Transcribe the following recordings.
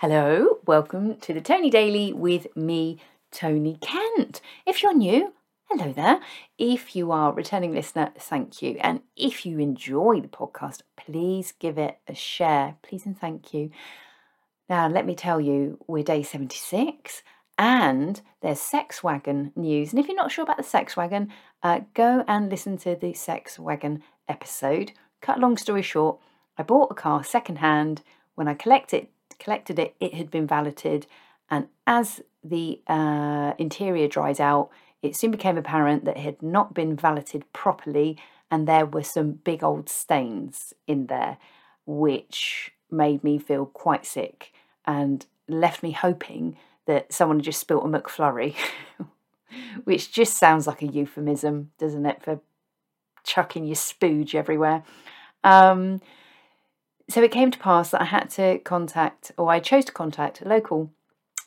Hello, welcome to the Toni Daily with me, Toni Kent. If you're new, hello there. If you are a returning listener, thank you. And if you enjoy the podcast, please give it a share. Please and thank you. Now, let me tell you, we're day 76 and there's Sex Wagon news. And if you're not sure about the Sex Wagon, uh, go and listen to the Sex Wagon episode. Cut long story short, I bought a car secondhand. When I collected collected it, it had been valeted, and as the uh, interior dried out, it soon became apparent that it had not been valeted properly, and there were some big old stains in there, which made me feel quite sick and left me hoping that someone had just spilt a McFlurry, which just sounds like a euphemism, doesn't it, for chucking your spooge everywhere. Um, so it came to pass that I had to contact, or I chose to contact, a local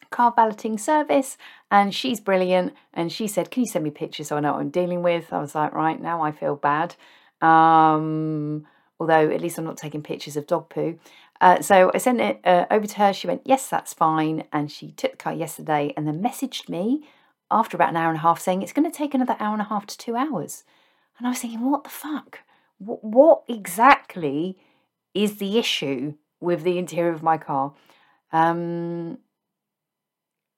car valeting service, and she's brilliant. And she said, "Can you send me pictures so I know what I'm dealing with?" I was like, "Right now, I feel bad." Um, although at least I'm not taking pictures of dog poo. Uh, so I sent it uh, over to her. She went, "Yes, that's fine," and she took the car yesterday, and then messaged me after about an hour and a half saying it's going to take another hour and a half to two hours. And I was thinking, what the fuck? what, what exactly? Is the issue with the interior of my car? Um,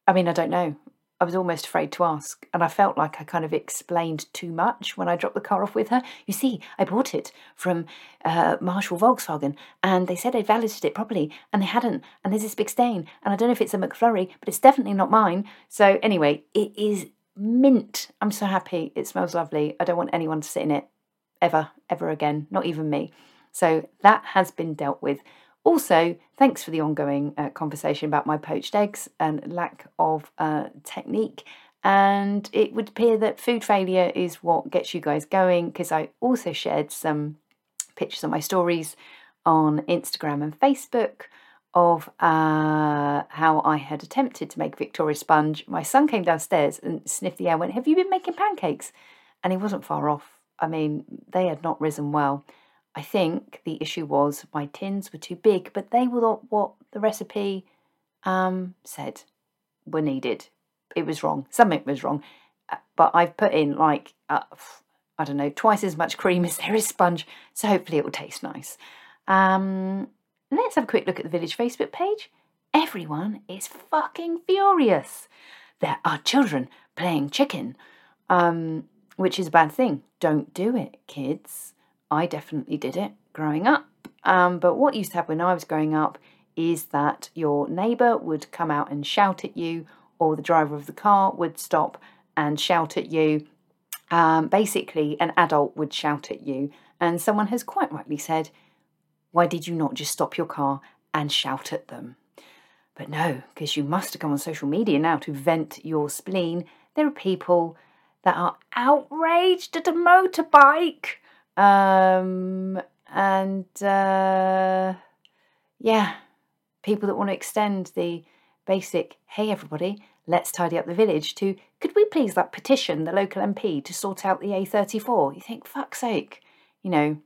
I mean, I don't know. I was almost afraid to ask, and I felt like I kind of explained too much when I dropped the car off with her. You see, I bought it from uh, Marshall Volkswagen, and they said they'd validated it properly, and they hadn't. And there's this big stain, and I don't know if it's a McFlurry, but it's definitely not mine. So anyway, it is mint. I'm so happy. It smells lovely. I don't want anyone to sit in it ever, ever again. Not even me. So that has been dealt with. Also, thanks for the ongoing uh, conversation about my poached eggs and lack of uh, technique. And it would appear that food failure is what gets you guys going because I also shared some pictures on my stories on Instagram and Facebook of uh, how I had attempted to make Victoria sponge. My son came downstairs and sniffed the air, went, Have you been making pancakes? And he wasn't far off. I mean, they had not risen well. I think the issue was my tins were too big, but they were what the recipe um, said were needed. It was wrong. Something was wrong. Uh, but I've put in like, uh, I don't know, twice as much cream as there is sponge, so hopefully it will taste nice. Um, let's have a quick look at the village Facebook page. Everyone is fucking furious. There are children playing chicken, um, which is a bad thing. Don't do it, kids. I definitely did it growing up. Um, but what used to happen when I was growing up is that your neighbour would come out and shout at you, or the driver of the car would stop and shout at you. Um, basically, an adult would shout at you, and someone has quite rightly said, Why did you not just stop your car and shout at them? But no, because you must have come on social media now to vent your spleen. There are people that are outraged at a motorbike um, and uh, yeah, people that want to extend the basic, hey everybody, let's tidy up the village to could we please like petition the local MP to sort out the A34? You think, fuck's sake, you know,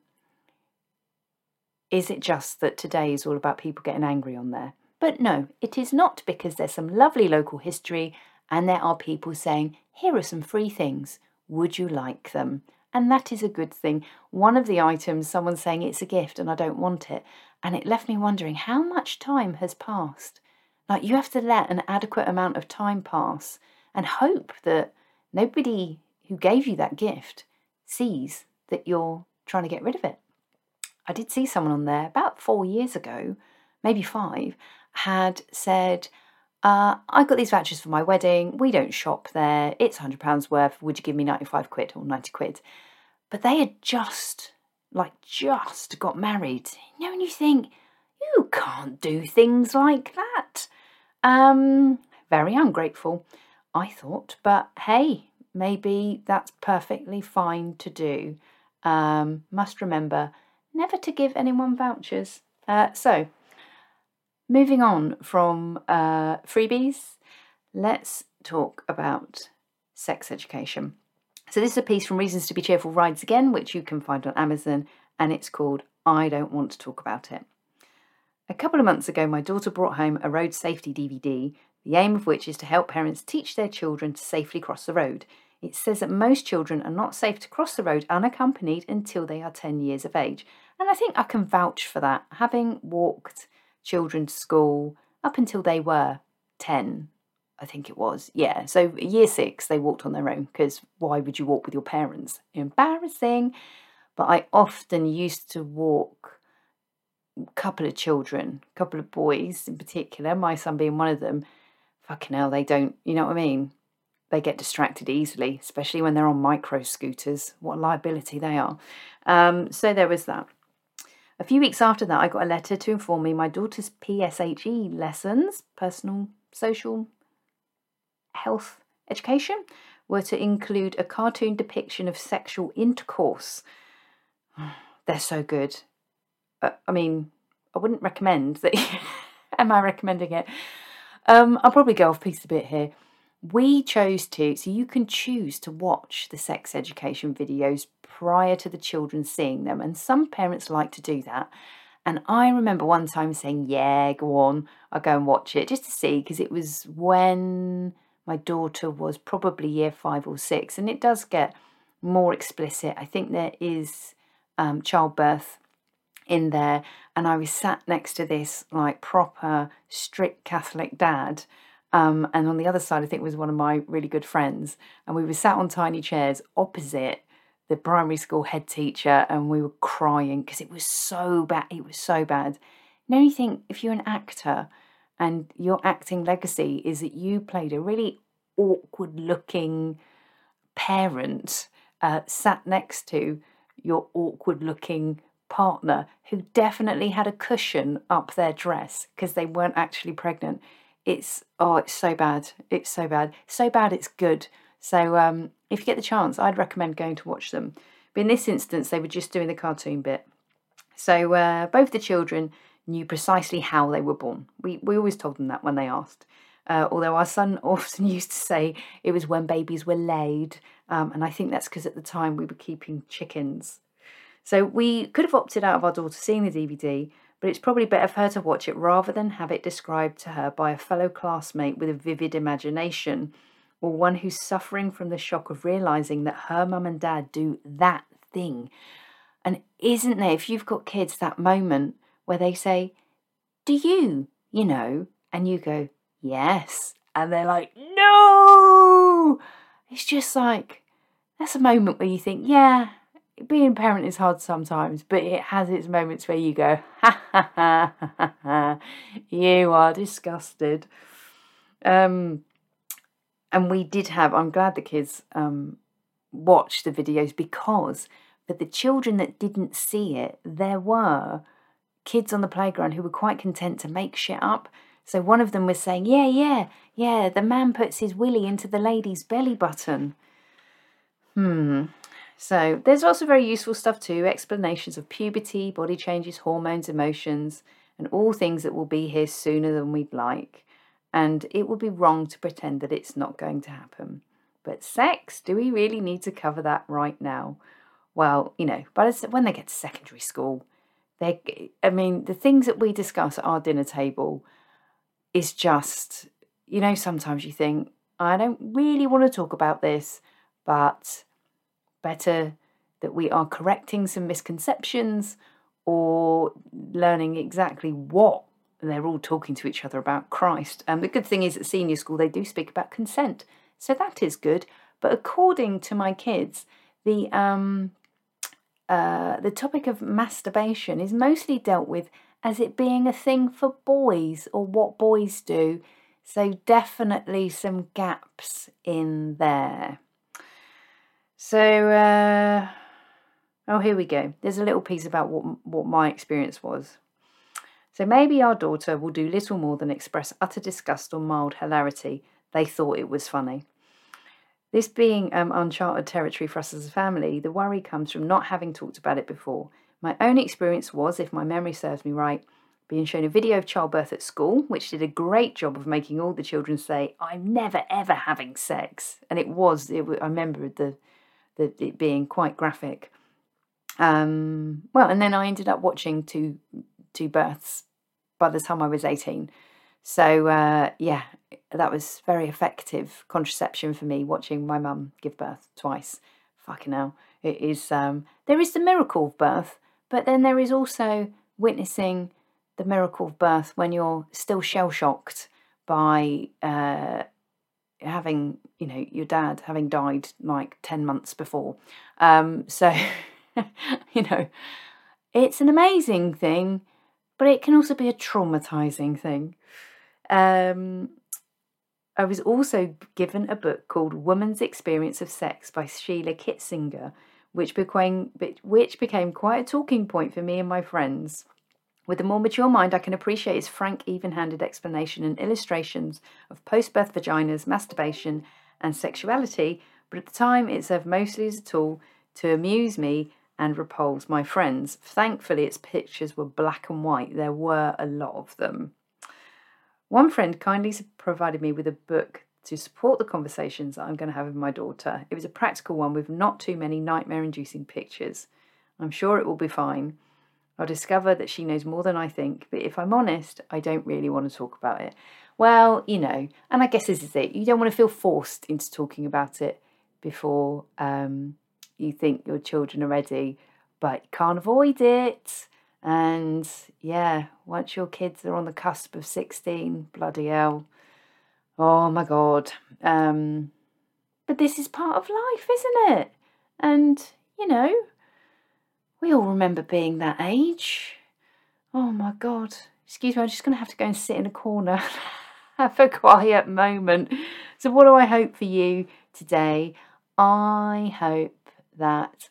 is it just that today is all about people getting angry on there? But no, it is not because there's some lovely local history and there are people saying, here are some free things. Would you like them? And that is a good thing. One of the items, someone saying it's a gift and I don't want it. And it left me wondering how much time has passed. Like, you have to let an adequate amount of time pass and hope that nobody who gave you that gift sees that you're trying to get rid of it. I did see someone on there about four years ago, maybe five, had said, uh, I got these vouchers for my wedding. We don't shop there. It's £100 worth. Would you give me 95 quid or 90 quid? But they had just, like, just got married. You know, and you think, you can't do things like that. Um, very ungrateful, I thought. But hey, maybe that's perfectly fine to do. Um, must remember never to give anyone vouchers. Uh, so, moving on from uh, freebies, let's talk about sex education. So, this is a piece from Reasons to Be Cheerful Rides Again, which you can find on Amazon, and it's called I Don't Want to Talk About It. A couple of months ago, my daughter brought home a road safety DVD, the aim of which is to help parents teach their children to safely cross the road. It says that most children are not safe to cross the road unaccompanied until they are 10 years of age. And I think I can vouch for that, having walked children to school up until they were 10, I think it was. Yeah, so year six, they walked on their own because why would you walk with your parents? Embarrassing. But I often used to walk a couple of children, a couple of boys in particular, my son being one of them. Fucking hell, they don't, you know what I mean? they get distracted easily, especially when they're on micro scooters. What a liability they are. Um, so there was that. A few weeks after that, I got a letter to inform me my daughter's PSHE lessons, personal, social, health education, were to include a cartoon depiction of sexual intercourse. They're so good. Uh, I mean, I wouldn't recommend that. Am I recommending it? Um, I'll probably go off piece a bit here we chose to, so you can choose to watch the sex education videos prior to the children seeing them. And some parents like to do that. And I remember one time saying, Yeah, go on, I'll go and watch it just to see, because it was when my daughter was probably year five or six. And it does get more explicit. I think there is um, childbirth in there. And I was sat next to this like proper strict Catholic dad um, and on the other side, I think was one of my really good friends. And we were sat on tiny chairs opposite the primary school head teacher, and we were crying because it was so bad. It was so bad. You know, you think if you're an actor and your acting legacy is that you played a really awkward looking parent uh, sat next to your awkward looking partner who definitely had a cushion up their dress because they weren't actually pregnant. It's oh it's so bad. It's so bad. So bad it's good. So um, if you get the chance i'd recommend going to watch them. But in this instance they were just doing the cartoon bit. So uh, both the children knew precisely how they were born. We, we always told them that when they asked. Uh, although our son often used to say it was when babies were laid um, and i think that's because at the time we were keeping chickens. So we could have opted out of our daughter seeing the dvd but it's probably better for her to watch it rather than have it described to her by a fellow classmate with a vivid imagination or one who's suffering from the shock of realizing that her mum and dad do that thing. And isn't there, if you've got kids, that moment where they say, Do you, you know? And you go, Yes. And they're like, No. It's just like, that's a moment where you think, Yeah, being a parent is hard sometimes, but it has its moments where you go, ha ha ha ha ha, you are disgusted. Um, and we did have, I'm glad the kids um, watched the videos because for the children that didn't see it, there were kids on the playground who were quite content to make shit up. So one of them was saying, Yeah, yeah, yeah, the man puts his willy into the lady's belly button. Hmm, so there's also very useful stuff too explanations of puberty, body changes, hormones, emotions, and all things that will be here sooner than we'd like. And it would be wrong to pretend that it's not going to happen. But sex, do we really need to cover that right now? Well, you know, but when they get to secondary school, they, I mean, the things that we discuss at our dinner table is just, you know, sometimes you think, I don't really want to talk about this, but better that we are correcting some misconceptions or learning exactly what they're all talking to each other about Christ. And the good thing is at senior school they do speak about consent, so that is good. But according to my kids, the um, uh, the topic of masturbation is mostly dealt with as it being a thing for boys or what boys do. So definitely some gaps in there. So, uh, oh, here we go. There's a little piece about what, what my experience was. So maybe our daughter will do little more than express utter disgust or mild hilarity. They thought it was funny. This being um, uncharted territory for us as a family, the worry comes from not having talked about it before. My own experience was, if my memory serves me right, being shown a video of childbirth at school, which did a great job of making all the children say, "I'm never ever having sex," and it was. It, I remember the the, it being quite graphic. Um, well, and then I ended up watching two two births by the time I was 18. So, uh, yeah, that was very effective contraception for me watching my mum give birth twice. Fucking hell. It is, um, there is the miracle of birth, but then there is also witnessing the miracle of birth when you're still shell shocked by uh, having, you know, your dad having died like 10 months before. Um, so, you know, it's an amazing thing, but it can also be a traumatizing thing. Um, I was also given a book called Woman's Experience of Sex by Sheila Kitzinger, which became which became quite a talking point for me and my friends. With a more mature mind, I can appreciate its frank, even handed explanation and illustrations of post birth vaginas, masturbation, and sexuality, but at the time it served mostly as a tool to amuse me and repulse my friends. Thankfully, its pictures were black and white, there were a lot of them. One friend kindly provided me with a book to support the conversations that I'm going to have with my daughter. It was a practical one with not too many nightmare inducing pictures. I'm sure it will be fine. I'll discover that she knows more than I think, but if I'm honest, I don't really want to talk about it. Well, you know, and I guess this is it. You don't want to feel forced into talking about it before um, you think your children are ready, but you can't avoid it. And yeah, once your kids are on the cusp of 16, bloody hell. Oh my God. Um, but this is part of life, isn't it? And, you know, we all remember being that age. Oh my God. Excuse me, I'm just going to have to go and sit in a corner, have a quiet moment. So, what do I hope for you today? I hope that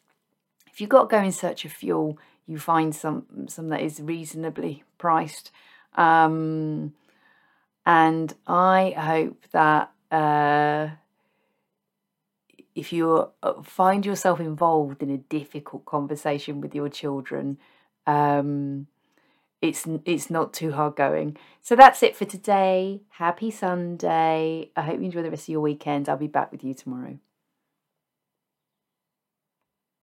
if you've got to go in search of fuel, you find some some that is reasonably priced. Um, and I hope that uh, if you uh, find yourself involved in a difficult conversation with your children, um, it's it's not too hard going. So that's it for today. Happy Sunday. I hope you enjoy the rest of your weekend. I'll be back with you tomorrow.